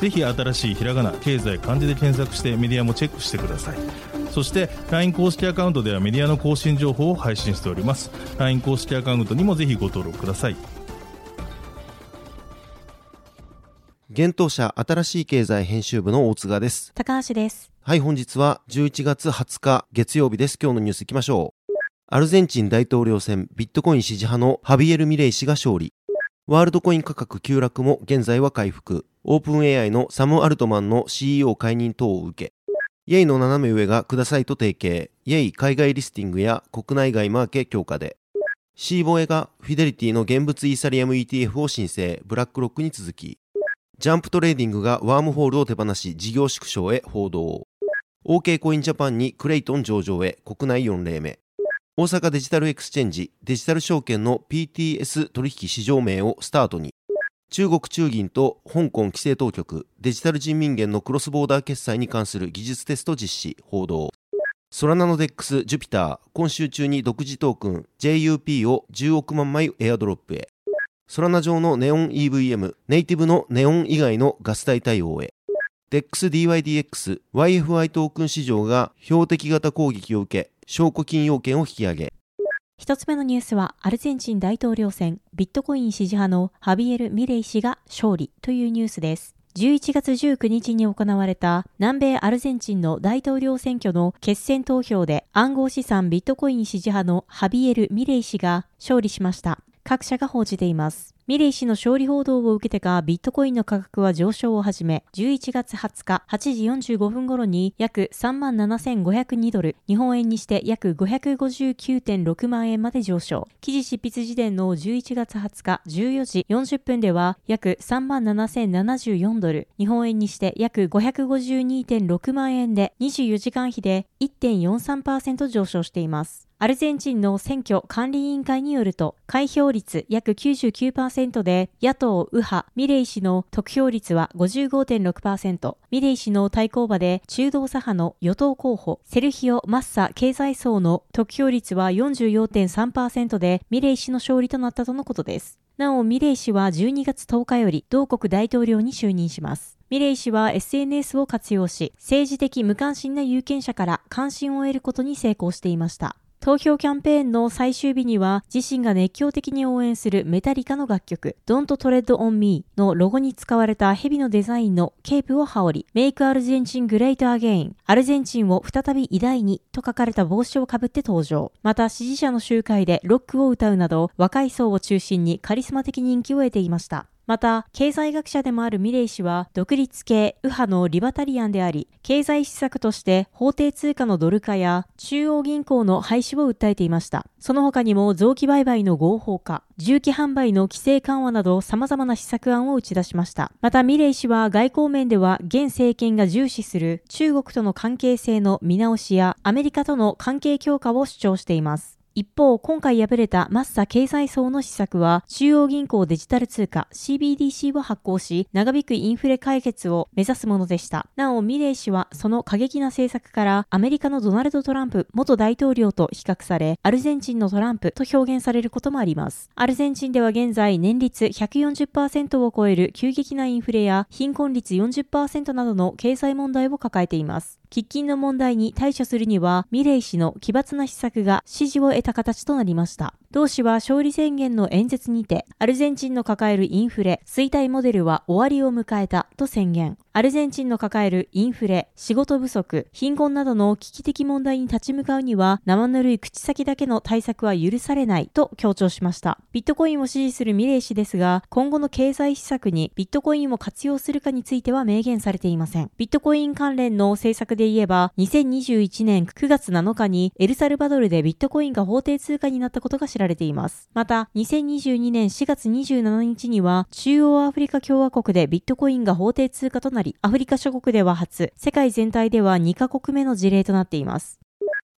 ぜひ新しいひらがな経済漢字で検索してメディアもチェックしてくださいそして LINE 公式アカウントではメディアの更新情報を配信しております LINE 公式アカウントにもぜひご登録ください現当社新しい経済編集部の大津賀です。高橋です。はい、本日は11月20日月曜日です。今日のニュース行きましょう。アルゼンチン大統領選ビットコイン支持派のハビエル・ミレイ氏が勝利。ワールドコイン価格急落も現在は回復。 OpenAI のサム・アルトマンの CEO 解任等を受け。 Yay!のナナメウエが Kudasaiと提携。 Yay!海外リスティングや国内外マーケ強化で。 Cboe がフィデリティの現物イーサリアム ETF を申請。ブラックロックに続き。ジャンプトレーディングがワームホールを手放し事業縮小へ報道。OK コインジャパンにクレイトン上場へ国内4例目。大阪デジタルエクスチェンジデジタル証券の PTS 取引市場名をスタートに。中国中銀と香港規制当局デジタル人民元のクロスボーダー決済に関する技術テスト実施報道。ソラナの DEX ジュピター今週中に独自トークン JUP を10億万枚エアドロップへ。ソラナ上のネオン EVM、ネイティブのネオン以外のガス代対応へ。 DEX dYdX、YFI トークン市場が標的型攻撃を受け、証拠金要件を引き上げ。一つ目のニュースは、アルゼンチン大統領選、ビットコイン支持派のハビエル・ミレイ氏が勝利というニュースです。11月19日に行われた南米アルゼンチンの大統領選挙の決選投票で暗号資産ビットコイン支持派のハビエル・ミレイ氏が勝利しました。各社が報じています。ミレイ氏の勝利報道を受けてか、ビットコインの価格は上昇を始め、11月20日8時45分頃に約37,502ドル、日本円にして約559.6万円まで上昇。記事執筆時点の11月20日14時40分では約37,074ドル、日本円にして約552.6万円で24時間比で1.43%上昇しています。アルゼンチンの選挙管理委員会によると、開票率約99%で、野党右派ミレイ氏の得票率は55.6%、ミレイ氏の対抗馬で中道左派の与党候補、セルヒオ・マッサ経済層の得票率は44.3%で、ミレイ氏の勝利となったとのことです。なお、ミレイ氏は12月10日より同国大統領に就任します。ミレイ氏は SNS を活用し、政治的無関心な有権者から関心を得ることに成功していました。投票キャンペーンの最終日には自身が熱狂的に応援するメタリカの楽曲 Don't Tread on Me のロゴに使われた蛇のデザインのケープを羽織り Make アルゼンチン Great Again アルゼンチンを再び偉大にと書かれた帽子をかぶって登場。また支持者の集会でロックを歌うなど若い層を中心にカリスマ的人気を得ていました。また、経済学者でもあるミレイ氏は、独立系右派のリバタリアンであり、経済施策として法定通貨のドル化や中央銀行の廃止を訴えていました。その他にも臓器売買の合法化、重機販売の規制緩和など様々な施策案を打ち出しました。また、ミレイ氏は外交面では現政権が重視する中国との関係性の見直しやアメリカとの関係強化を主張しています。一方、今回敗れたマッサ経済層の施策は、中央銀行デジタル通貨 CBDC を発行し、長引くインフレ解決を目指すものでした。なお、ミレイ氏はその過激な政策から、アメリカのドナルド・トランプ元大統領と比較され、アルゼンチンのトランプと表現されることもあります。アルゼンチンでは現在、年率140%を超える急激なインフレや、貧困率40%などの経済問題を抱えています。喫緊の問題に対処するには、ミレイ氏の奇抜な施策が支持を得た形となりました。同氏は勝利宣言の演説にて、アルゼンチンの抱えるインフレ、衰退モデルは終わりを迎えたと宣言。アルゼンチンの抱えるインフレ、仕事不足、貧困などの危機的問題に立ち向かうには、生ぬるい口先だけの対策は許されないと強調しました。ビットコインを支持するミレイ氏ですが、今後の経済施策にビットコインを活用するかについては明言されていません。ビットコイン関連の政策で言えば、2021年9月7日にエルサルバドルでビットコインが法定通貨になったことが知られています。また、2022年4月27日には、中央アフリカ共和国でビットコインが法定通貨となりなり、アフリカ諸国では初、世界全体では2カ国目の事例となっています。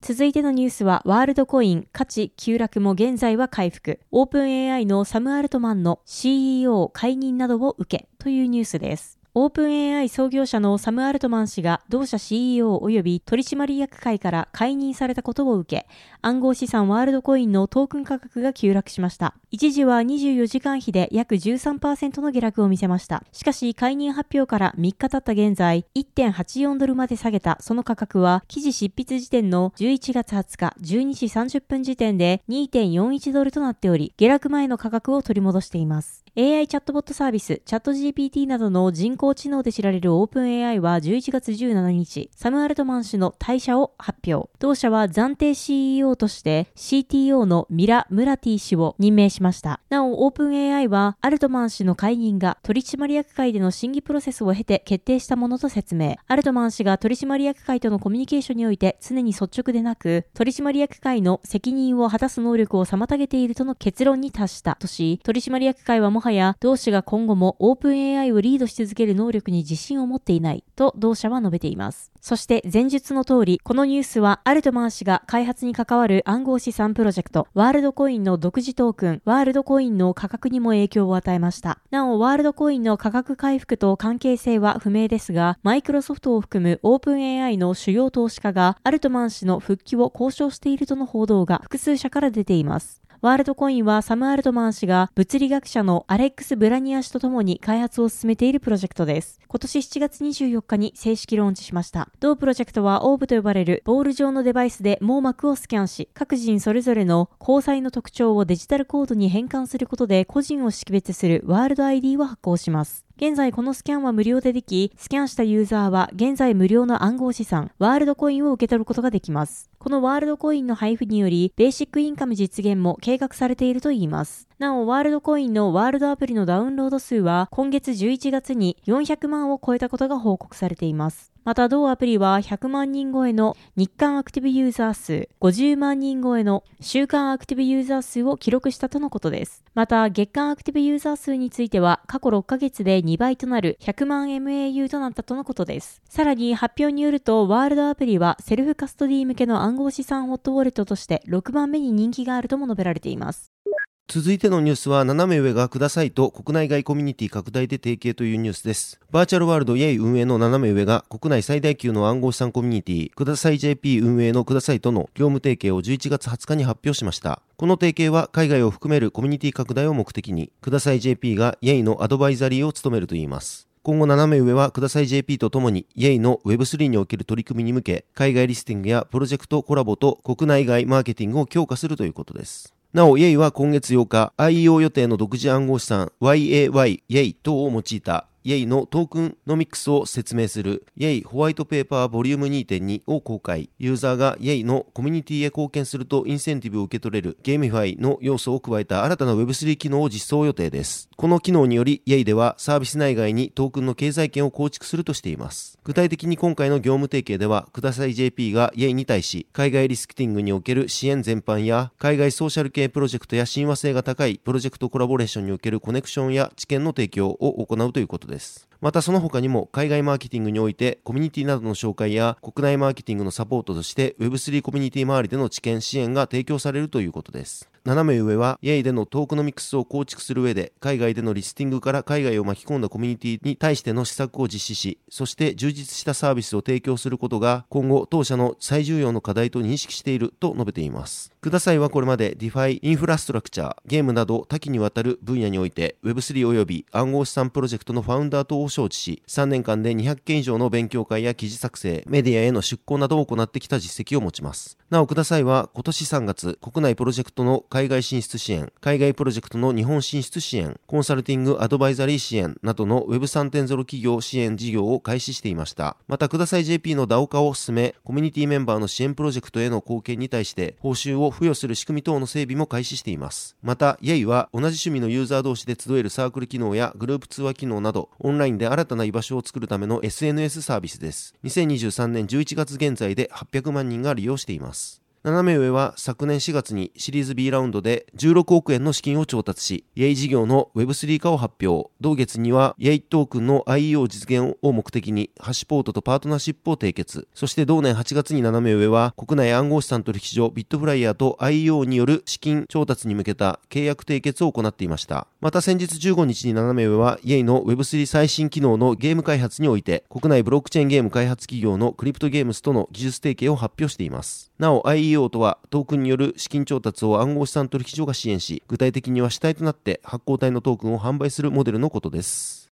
続いてのニュースは、ワールドコイン価値急落も現在は回復。オープン AI のサム・アルトマンの CEO 解任などを受けというニュースです。オープン AI 創業者のサム・アルトマン氏が同社 CEO 及び取締役会から解任されたことを受け、暗号資産ワールドコインのトークン価格が急落しました。一時は24時間比で約13%の下落を見せました。しかし、解任発表から3日経った現在、1.84ドルまで下げたその価格は、記事執筆時点の11月20日12時30分時点で2.41ドルとなっており、下落前の価格を取り戻しています。AI チャットボットサービス、チャット GPT などの人工知能で知られるオープン AI は11月17日、サム・アルトマン氏の退社を発表。同社は暫定 CEO として CTO のミラ・ムラティ氏を任命しました。なお、オープン AI はアルトマン氏の解任が取締役会での審議プロセスを経て決定したものと説明。アルトマン氏が取締役会とのコミュニケーションにおいて常に率直でなく、取締役会の責任を果たす能力を妨げているとの結論に達したとし、取締役会はもはや同氏が今後もオープン AI をリードし続ける能力に自信を持っていないと同社は述べています。そして前述の通り、このニュースはアルトマン氏が開発に関わる暗号資産プロジェクト、ワールドコインの独自トークン、ワールドコインの価格にも影響を与えました。なお、ワールドコインの価格回復と関係性は不明ですが、マイクロソフトを含むオープン AI の主要投資家がアルトマン氏の復帰を交渉しているとの報道が複数社から出ています。ワールドコインはサム・アルトマン氏が物理学者のアレックス・ブラニア氏と共に開発を進めているプロジェクトです。今年7月24日に正式ローンチしました。同プロジェクトはオーブと呼ばれるボール状のデバイスで網膜をスキャンし、各人それぞれの交際の特徴をデジタルコードに変換することで個人を識別するワールド ID を発行します。現在このスキャンは無料ででき、スキャンしたユーザーは現在無料の暗号資産、ワールドコインを受け取ることができます。このワールドコインの配布により、ベーシックインカム実現も計画されているといいます。なお、ワールドコインのワールドアプリのダウンロード数は今月11月に400万を超えたことが報告されています。また同アプリは100万人超えの日間アクティブユーザー数、50万人超えの週間アクティブユーザー数を記録したとのことです。また月間アクティブユーザー数については過去6ヶ月で2倍となる100万 MAU となったとのことです。さらに発表によるとワールドアプリはセルフカストディ向けの暗号資産ホットウォレットとして6番目に人気があるとも述べられています。続いてのニュースは、ナナメウエが Kudasaiと国内外コミュニティ拡大で提携というニュースです。バーチャルワールド Yay!運営のナナメウエが国内最大級の暗号資産コミュニティ、ください JP 運営のくださいとの業務提携を11月20日に発表しました。この提携は海外を含めるコミュニティ拡大を目的に、ください JP がイェイのアドバイザリーを務めるといいます。今後斜め上はください JP とともに、イェイの Web3 における取り組みに向け、海外リスティングやプロジェクトコラボと国内外マーケティングを強化するということです。なお、 Yay!は今月8日、IEO 予定の独自暗号資産 YAY イェイ等を用いた。 Yay!のトークノミクスを説明する Yay!ホワイトペーパーボリューム2.2を公開。ユーザーが Yay!のコミュニティへ貢献するとインセンティブを受け取れる GameFi の要素を加えた新たな Web3 機能を実装予定です。この機能により Yay!ではサービス内外にトークンの経済圏を構築するとしています。具体的に今回の業務提携では、ください JP がイェイに対し、海外リスティングにおける支援全般や、海外ソーシャル系プロジェクトや親和性が高いプロジェクトコラボレーションにおけるコネクションや知見の提供を行うということです。this. またその他にも海外マーケティングにおいてコミュニティなどの紹介や国内マーケティングのサポートとして Web3 コミュニティ周りでの知見支援が提供されるということです。斜め上は、イェイでのトークノミクスを構築する上で、海外でのリスティングから海外を巻き込んだコミュニティに対しての施策を実施し、そして充実したサービスを提供することが、今後当社の最重要の課題と認識していると述べています。くださいはこれまで DeFi インフラストラクチャー、ゲームなど多岐にわたる分野において Web3 及び暗号資産プロジェクトのファウンダー等を招致し、3年間で200件以上の勉強会や記事作成、メディアへの出向などを行ってきた実績を持ちます。なお、くださいは今年3月、国内プロジェクトの海外進出支援、海外プロジェクトの日本進出支援、コンサルティングアドバイザリー支援などの Web3.0 企業支援事業を開始していました。また、ください JP の DAO 化を進め、コミュニティメンバーの支援プロジェクトへの貢献に対して報酬を付与する仕組み等の整備も開始しています。また、イェイは同じ趣味のユーザー同士で集えるサークル機能やグループ通話機能など、オンラインで新たな居場所を作るための SNS サービスです。2023年11月現在で800万人が利用しています。斜め上は昨年4月にシリーズ B ラウンドで16億円の資金を調達し、イェイ事業の Web3 化を発表。同月にはイェイトークンの IEO 実現を目的にハッシュポートとパートナーシップを締結。そして同年8月に斜め上は国内暗号資産取引所ビットフライヤーと IEO による資金調達に向けた契約締結を行っていました。また先日15日に斜め上はイェイの Web3 最新機能のゲーム開発において国内ブロックチェーンゲーム開発企業のクリプトゲームスとの技術提携を発表しています。なお IEO CEO とはトークンによる資金調達を暗号資産取引所が支援し、具体的には主体となって発行体のトークンを販売するモデルのことです。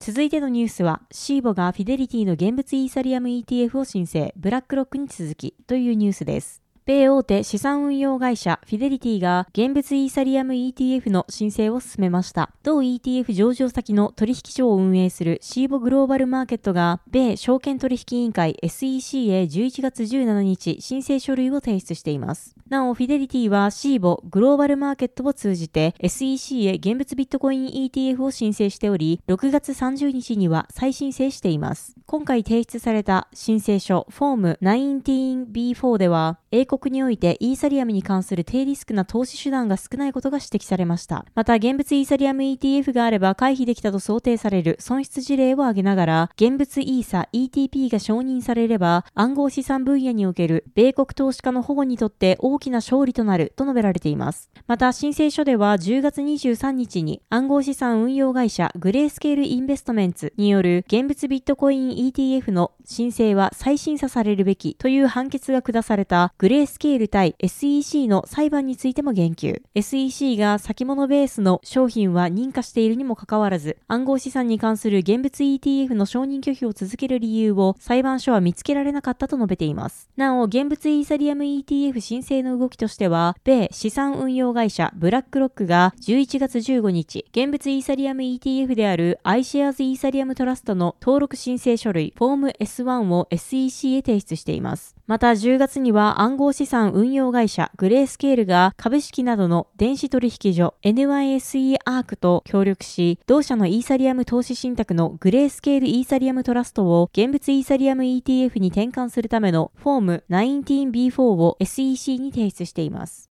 続いてのニュースは、シーボがフィデリティの現物イーサリアム ETF を申請、ブラックロックに続きというニュースです。米大手資産運用会社フィデリティが現物イーサリアム ETF の申請を進めました。同 ETF 上場先の取引所を運営するシーボグローバルマーケットが米証券取引委員会 SEC へ11月17日申請書類を提出しています。なお、フィデリティはシーボグローバルマーケットを通じて SEC へ現物ビットコイン ETF を申請しており、6月30日には再申請しています。今回提出された申請書フォーム 19B4 では、英国においてイーサリアムに関する低リスクな投資手段が少ないことが指摘されました。また、現物イーサリアム ETF があれば回避できたと想定される損失事例を挙げながら、現物イーサ ETP が承認されれば、暗号資産分野における米国投資家の保護にとって大きな勝利となると述べられています。また、申請書では10月23日に暗号資産運用会社グレースケールインベストメンツによる現物ビットコイン ETF の申請は再審査されるべきという判決が下されたグレースケール対 SEC の裁判についても言及。SEC が先物ベースの商品は認可しているにもかかわらず、暗号資産に関する現物 ETF の承認拒否を続ける理由を裁判所は見つけられなかったと述べています。なお、現物イーサリアム ETF 申請の動きとしては、米資産運用会社ブラックロックが11月15日、現物イーサリアム ETF である iShares イーサリアムトラストの登録申請書類フォーム S1 を SEC へ提出しています。また10月には暗号資産運用会社グレースケールが株式などの電子取引所 NYSE アークと協力し、同社のイーサリアム投資信託のグレースケールイーサリアムトラストを現物イーサリアム ETF に転換するためのフォーム 19B4 を SEC に提出しています。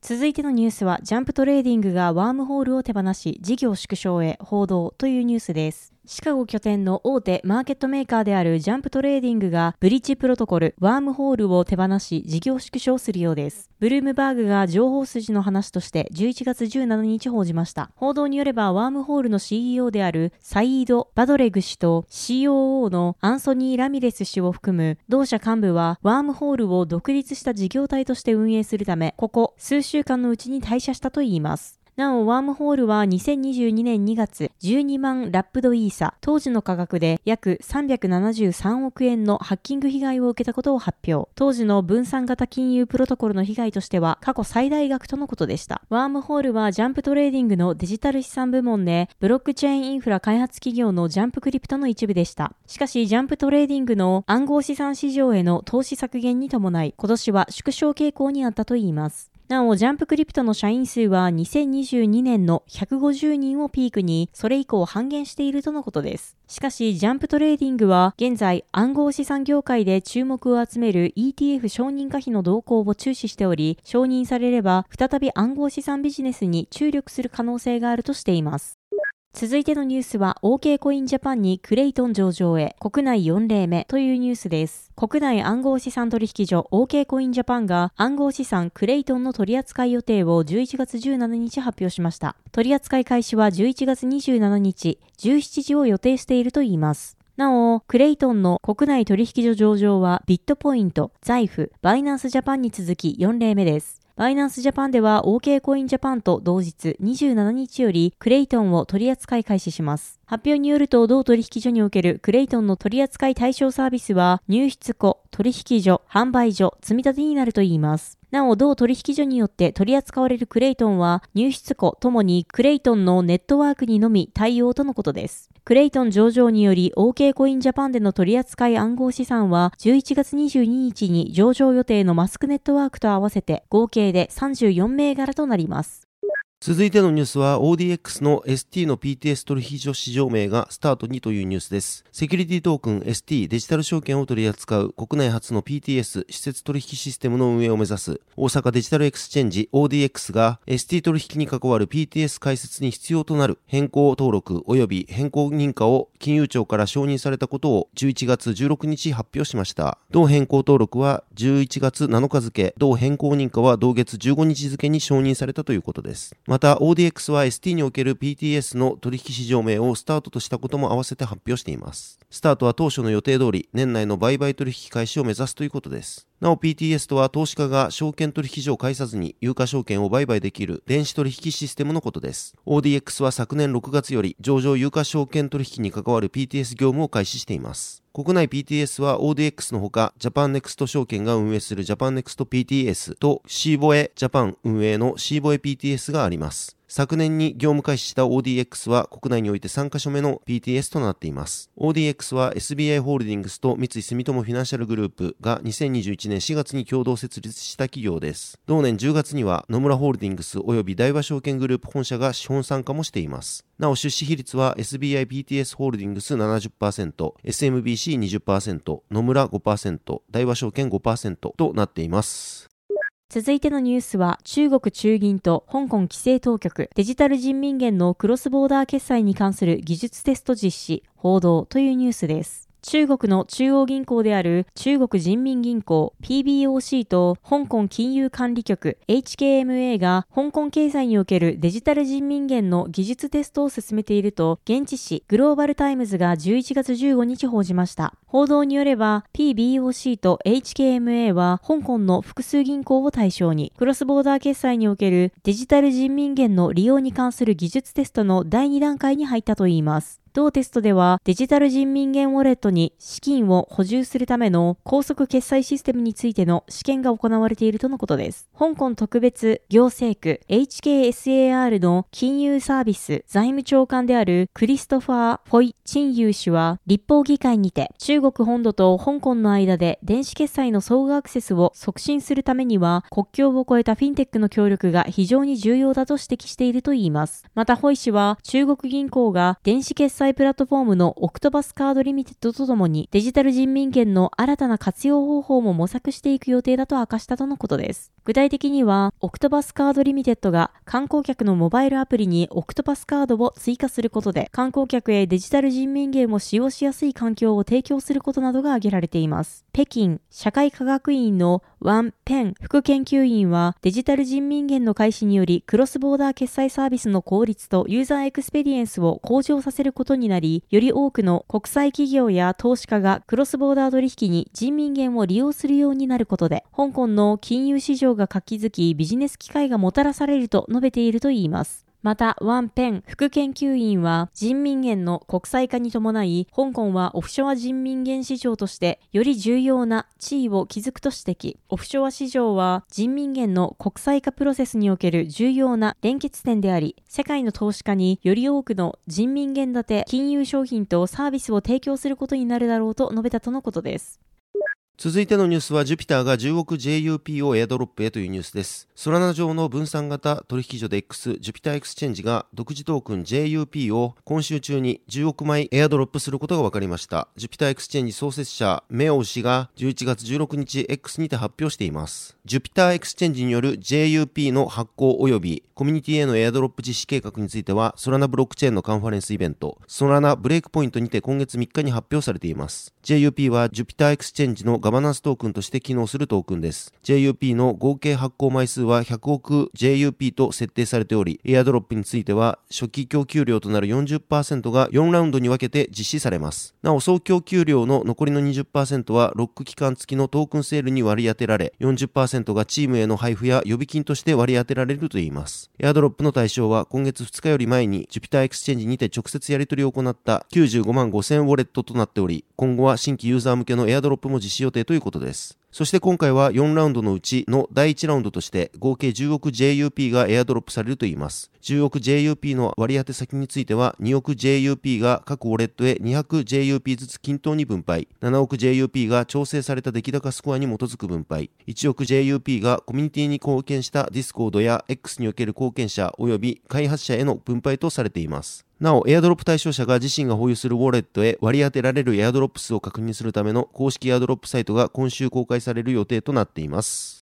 続いてのニュースは、ジャンプトレーディングがワームホールを手放し、事業縮小へ報道というニュースです。シカゴ拠点の大手マーケットメーカーであるジャンプトレーディングがブリッジプロトコル、ワームホールを手放し事業縮小するようです。ブルームバーグが情報筋の話として11月17日報じました。報道によればワームホールの CEO であるサイード・バドレグ氏と COO のアンソニー・ラミレス氏を含む同社幹部はワームホールを独立した事業体として運営するため、ここ数週間のうちに退社したといいます。なお、ワームホールは2022年2月、12万ラップドイーサ、当時の価格で約373億円のハッキング被害を受けたことを発表。当時の分散型金融プロトコルの被害としては過去最大額とのことでした。ワームホールはジャンプトレーディングのデジタル資産部門で、ブロックチェーンインフラ開発企業のジャンプクリプトの一部でした。しかし、ジャンプトレーディングの暗号資産市場への投資削減に伴い、今年は縮小傾向にあったといいます。なお、ジャンプクリプトの社員数は2022年の150人をピークに、それ以降半減しているとのことです。しかし、ジャンプトレーディングは、現在暗号資産業界で注目を集める ETF 承認可否の動向を注視しており、承認されれば、再び暗号資産ビジネスに注力する可能性があるとしています。続いてのニュースは OK コインジャパンにクレイトン上場へ国内4例目というニュースです。国内暗号資産取引所 OK コインジャパンが暗号資産クレイトンの取扱い予定を11月17日発表しました。取扱い開始は11月27日17時を予定しているといいます。なお、クレイトンの国内取引所上場はビットポイント、財布、バイナンスジャパンに続き4例目です。バイナンスジャパンでは OK コインジャパンと同日27日よりクレイトンを取り扱い開始します。発表によると同取引所におけるクレイトンの取扱い対象サービスは入出庫、取引所、販売所、積み立てになるといいます。なお、同取引所によって取り扱われるクレイトンは、入出庫ともにクレイトンのネットワークにのみ対応とのことです。クレイトン上場により OK コインジャパンでの取扱い暗号資産は11月22日に上場予定のマスクネットワークと合わせて合計で34銘柄となります。続いてのニュースは ODX の ST の PTS 取引所市場名がスタートにというニュースです。セキュリティトークン ST デジタル証券を取り扱う国内初の PTS 私設取引システムの運営を目指す大阪デジタルエクスチェンジ ODX が ST 取引に関わる PTS 開設に必要となる変更登録及び変更認可を金融庁から承認されたことを11月16日発表しました。同変更登録は11月7日付、同変更認可は同月15日付に承認されたということです。また ODX は ST における PTS の取引市場名をスタートとしたことも合わせて発表しています。スタートは当初の予定通り年内の売買取引開始を目指すということです。なお PTS とは投資家が証券取引所を介さずに有価証券を売買できる電子取引システムのことです。ODX は昨年6月より上場有価証券取引に関わる PTS 業務を開始しています。国内 PTS は ODX のほか、ジャパンネクスト証券が運営するジャパンネクスト PTS とシーボエジャパン運営のシーボエ PTS があります。昨年に業務開始した ODX は国内において3カ所目の PTS となっています。ODX は SBI ホールディングスと三井住友フィナンシャルグループが2021年4月に共同設立した企業です。同年10月には野村ホールディングス及び大和証券グループ本社が資本参加もしています。なお出資比率は SBI PTS ホールディングス70%、SMBC20%、野村5%、大和証券5%となっています。続いてのニュースは中国中銀と香港規制当局デジタル人民元のクロスボーダー決済に関する技術テスト実施報道というニュースです。中国の中央銀行である中国人民銀行 PBOC と香港金融管理局 HKMA が香港経済におけるデジタル人民元の技術テストを進めていると現地紙グローバルタイムズが11月15日報じました。報道によれば PBOC と HKMA は香港の複数銀行を対象にクロスボーダー決済におけるデジタル人民元の利用に関する技術テストの第2段階に入ったといいます。同テストではデジタル人民元ウォレットに資金を補充するための高速決済システムについての試験が行われているとのことです。香港特別行政区 HKSAR の金融サービス財務長官であるクリストファー・フォイ・チンユー氏は立法議会にて中国本土と香港の間で電子決済の相互アクセスを促進するためには国境を越えたフィンテックの協力が非常に重要だと指摘しているといいます。また、ホイ氏は中国銀行が電子決済プラットフォームのオクトパスカードリミテッドとともにデジタル人民元の新たな活用方法も模索していく予定だと明かしたとのことです。具体的には、オクトパスカードリミテッドが観光客のモバイルアプリにオクトパスカードを追加することで、観光客へデジタル人民元を使用しやすい環境を提供することなどが挙げられています。北京社会科学院のワン・ペン副研究員は、デジタル人民元の開始により、クロスボーダー決済サービスの効率とユーザーエクスペリエンスを向上させることになり、より多くの国際企業や投資家がクロスボーダー取引に人民元を利用するようになることで、香港の金融市場が活気づき、ビジネス機会がもたらされると述べているといいます。また、ワン・ペン副研究員は、人民元の国際化に伴い、香港はオフショア人民元市場として、より重要な地位を築くと指摘。オフショア市場は、人民元の国際化プロセスにおける重要な連結点であり、世界の投資家により多くの人民元建て金融商品とサービスを提供することになるだろうと述べたとのことです。続いてのニュースは、ジュピターが10億 JUP をエアドロップへというニュースです。ソラナ上の分散型取引所で X、ジュピターエクスチェンジが独自トークン JUP を今週中に10億枚エアドロップすることが分かりました。ジュピターエクスチェンジ創設者、 Meow 氏が11月16日 X にて発表しています。ジュピターエクスチェンジによる JUP の発行及びコミュニティへのエアドロップ実施計画については、ソラナブロックチェーンのカンファレンスイベント、ソラナブレイクポイントにて今月3日に発表されています。JUP はジュピターエクスチェンジのガバナンストークンとして機能するトークンです。JUP の合計発行枚数は100億 JUP と設定されており、エアドロップについては初期供給量となる40%が4ラウンドに分けて実施されます。なお、総供給量の残りの20%はロック期間付きのトークンセールに割り当てられ、40%がチームへの配布や予備金として割り当てられるといいます。エアドロップの対象は今月2日より前に Jupiter Exchange にて直接やり取りを行った95万5000ウォレットとなっており、今後は新規ユーザー向けのエアドロップも実施予定ということです。そして今回は4ラウンドのうちの第1ラウンドとして合計10億 JUP がエアドロップされるといいます。10億 JUP の割り当て先については2億 JUP が各ウォレットへ 200JUP ずつ均等に分配、7億 JUP が調整された出来高スコアに基づく分配、1億 JUP がコミュニティに貢献した Discord や X における貢献者及び開発者への分配とされています。なお、エアドロップ対象者が自身が保有するウォレットへ割り当てられるエアドロップ数を確認するための公式エアドロップサイトが今週公開される予定となっています。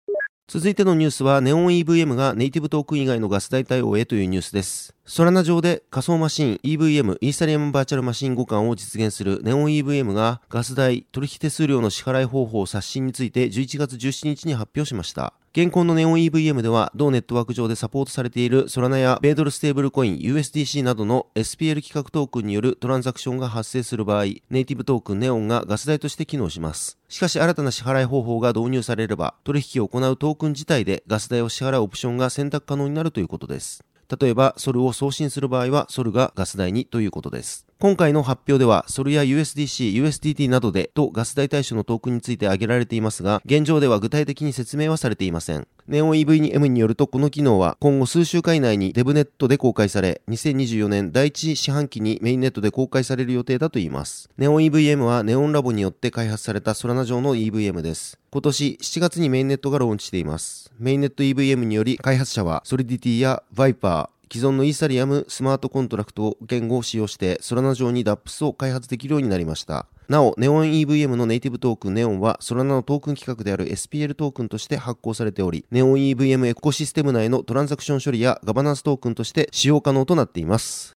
続いてのニュースは、ネオン EVM がネイティブトークン以外のガス代対応へというニュースです。ソラナ上で仮想マシン EVM イーサリアムバーチャルマシン互換を実現するネオン EVM がガス代取引手数料の支払い方法刷新について11月17日に発表しました。現行のネオン EVM では同ネットワーク上でサポートされているソラナや米ドルステーブルコイン USDC などの SPL 規格トークンによるトランザクションが発生する場合、ネイティブトークンネオンがガス代として機能します。しかし新たな支払い方法が導入されれば、取引を行うトークン自体でガス代を支払うオプションが選択可能になるということです。例えば、ソルを送信する場合は、ソルがガス代にということです。今回の発表では、ソルや USDC、USDT などでとガス代対象のトークンについて挙げられていますが、現状では具体的に説明はされていません。ネオン EVM によると、この機能は今後数週間以内にデブネットで公開され、2024年第1四半期にメインネットで公開される予定だといいます。ネオン EVM はネオンラボによって開発されたソラナ上の EVM です。今年7月にメインネットがローンチしています。メインネット EVM により開発者は Solidity や Viper、既存のイーサリアムスマートコントラクト言語を使用してソラナ上に DApps を開発できるようになりました。なお、ネオン EVM のネイティブトークンネオンはソラナのトークン規格である SPL トークンとして発行されており、ネオン EVM エコシステム内のトランザクション処理やガバナンストークンとして使用可能となっています。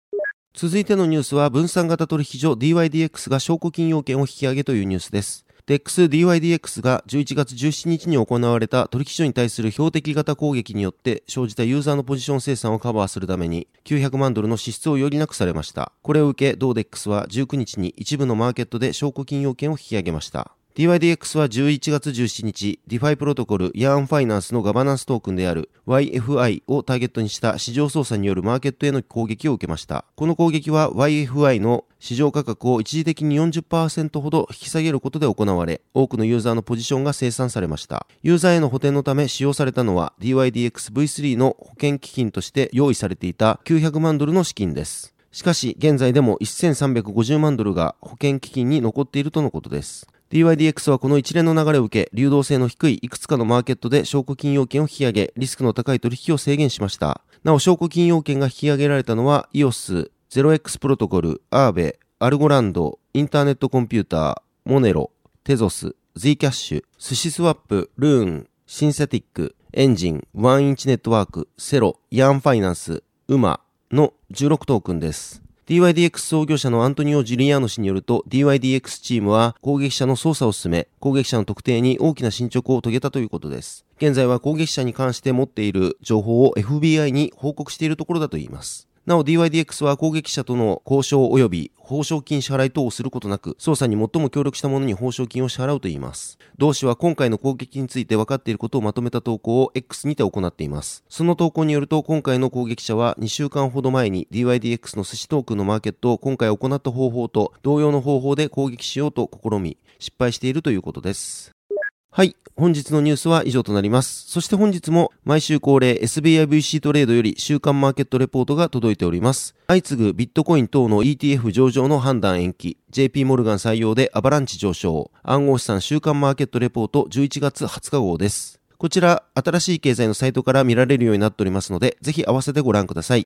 続いてのニュースは分散型取引所 DYDX が証拠金要件を引き上げというニュースです。DEX-DYDX が11月17日に行われた取引所に対する標的型攻撃によって生じたユーザーのポジション清算をカバーするために900万ドルの支出を余儀なくされました。これを受け、同 DEX は19日に一部のマーケットで証拠金要件を引き上げました。DYDX は11月17日、DeFi プロトコルヤーンファイナンスのガバナンストークンである YFI をターゲットにした市場操作によるマーケットへの攻撃を受けました。この攻撃は YFI の市場価格を一時的に40%ほど引き下げることで行われ、多くのユーザーのポジションが生産されました。ユーザーへの補填のため使用されたのは DYDX-V3 の保険基金として用意されていた900万ドルの資金です。しかし、現在でも1350万ドルが保険基金に残っているとのことです。DYDX はこの一連の流れを受け、流動性の低いいくつかのマーケットで証拠金要件を引き上げ、リスクの高い取引を制限しました。なお、証拠金要件が引き上げられたのは、EOS、0X プロトコル、アーベ、アルゴランド、インターネットコンピューター、モネロ、テゾス、Z キャッシュ、寿司スワップ、ルーン、シンセティック、エンジン、ワンインチネットワーク、セロ、ヤンファイナンス、ウマの16トークンです。DYDX 創業者のアントニオ・ジュリアーノ氏によると DYDX チームは攻撃者の操作を進め、攻撃者の特定に大きな進捗を遂げたということです。現在は攻撃者に関して持っている情報を FBI に報告しているところだといいます。なお DYDX は攻撃者との交渉及び報奨金支払い等をすることなく、捜査に最も協力した者に報奨金を支払うといいます。同氏は今回の攻撃について分かっていることをまとめた投稿を X にて行っています。その投稿によると、今回の攻撃者は2週間ほど前に DYDX の寿司トークンのマーケットを今回行った方法と同様の方法で攻撃しようと試み、失敗しているということです。はい。本日のニュースは以上となります。そして本日も毎週恒例 SBIVC トレードより週間マーケットレポートが届いております。相次ぐビットコイン等の ETF 上場の判断延期、JP モルガン採用でアバランチ上昇、暗号資産週間マーケットレポート11月20日号です。こちら、新しい経済のサイトから見られるようになっておりますので、ぜひ合わせてご覧ください。